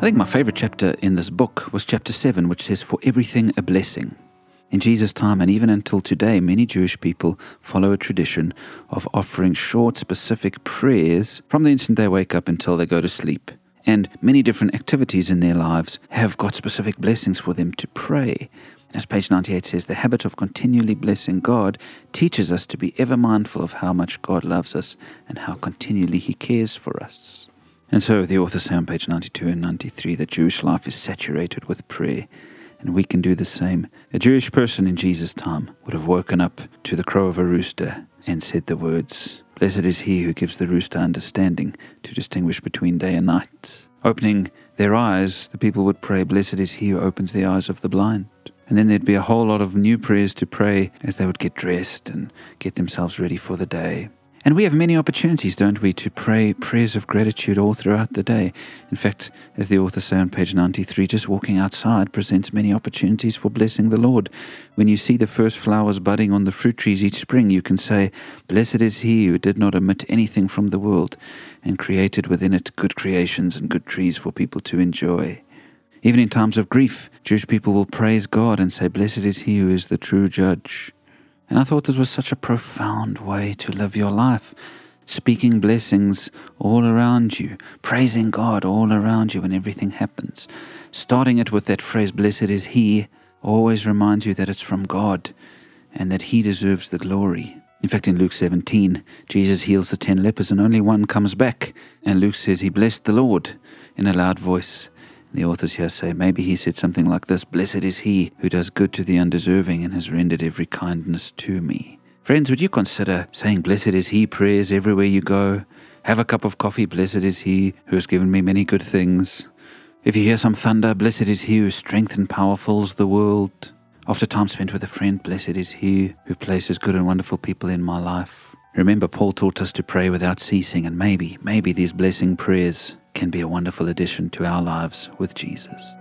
I think my favorite chapter in this book was chapter 7, which says, For everything a blessing. In Jesus' time, and even until today, many Jewish people follow a tradition of offering short, specific prayers from the instant they wake up until they go to sleep. And many different activities in their lives have got specific blessings for them to pray. As page 98 says, the habit of continually blessing God teaches us to be ever mindful of how much God loves us and how continually He cares for us. And so the authors say on page 92 and 93 that Jewish life is saturated with prayer, and we can do the same. A Jewish person in Jesus' time would have woken up to the crow of a rooster and said the words, Blessed is he who gives the rooster understanding to distinguish between day and night. Opening their eyes, the people would pray, Blessed is he who opens the eyes of the blind. And then there'd be a whole lot of new prayers to pray as they would get dressed and get themselves ready for the day. And we have many opportunities, don't we, to pray prayers of gratitude all throughout the day. In fact, as the author says on page 93, just walking outside presents many opportunities for blessing the Lord. When you see the first flowers budding on the fruit trees each spring, you can say, Blessed is he who did not omit anything from the world and created within it good creations and good trees for people to enjoy. Even in times of grief, Jewish people will praise God and say, Blessed is he who is the true judge. And I thought this was such a profound way to live your life. Speaking blessings all around you, praising God all around you when everything happens. Starting it with that phrase, Blessed is He, always reminds you that it's from God and that He deserves the glory. In fact, in Luke 17, Jesus heals the ten lepers and only one comes back. And Luke says he blessed the Lord in a loud voice. The authors here say maybe he said something like this Blessed is he who does good to the undeserving and has rendered every kindness to me. Friends, would you consider saying Blessed is he prayers everywhere you go? Have a cup of coffee, blessed is he who has given me many good things. If you hear some thunder, blessed is he whose strength and power fills the world. After time spent with a friend, blessed is he who places good and wonderful people in my life. Remember, Paul taught us to pray without ceasing, and maybe, maybe these blessing prayers can be a wonderful addition to our lives with Jesus.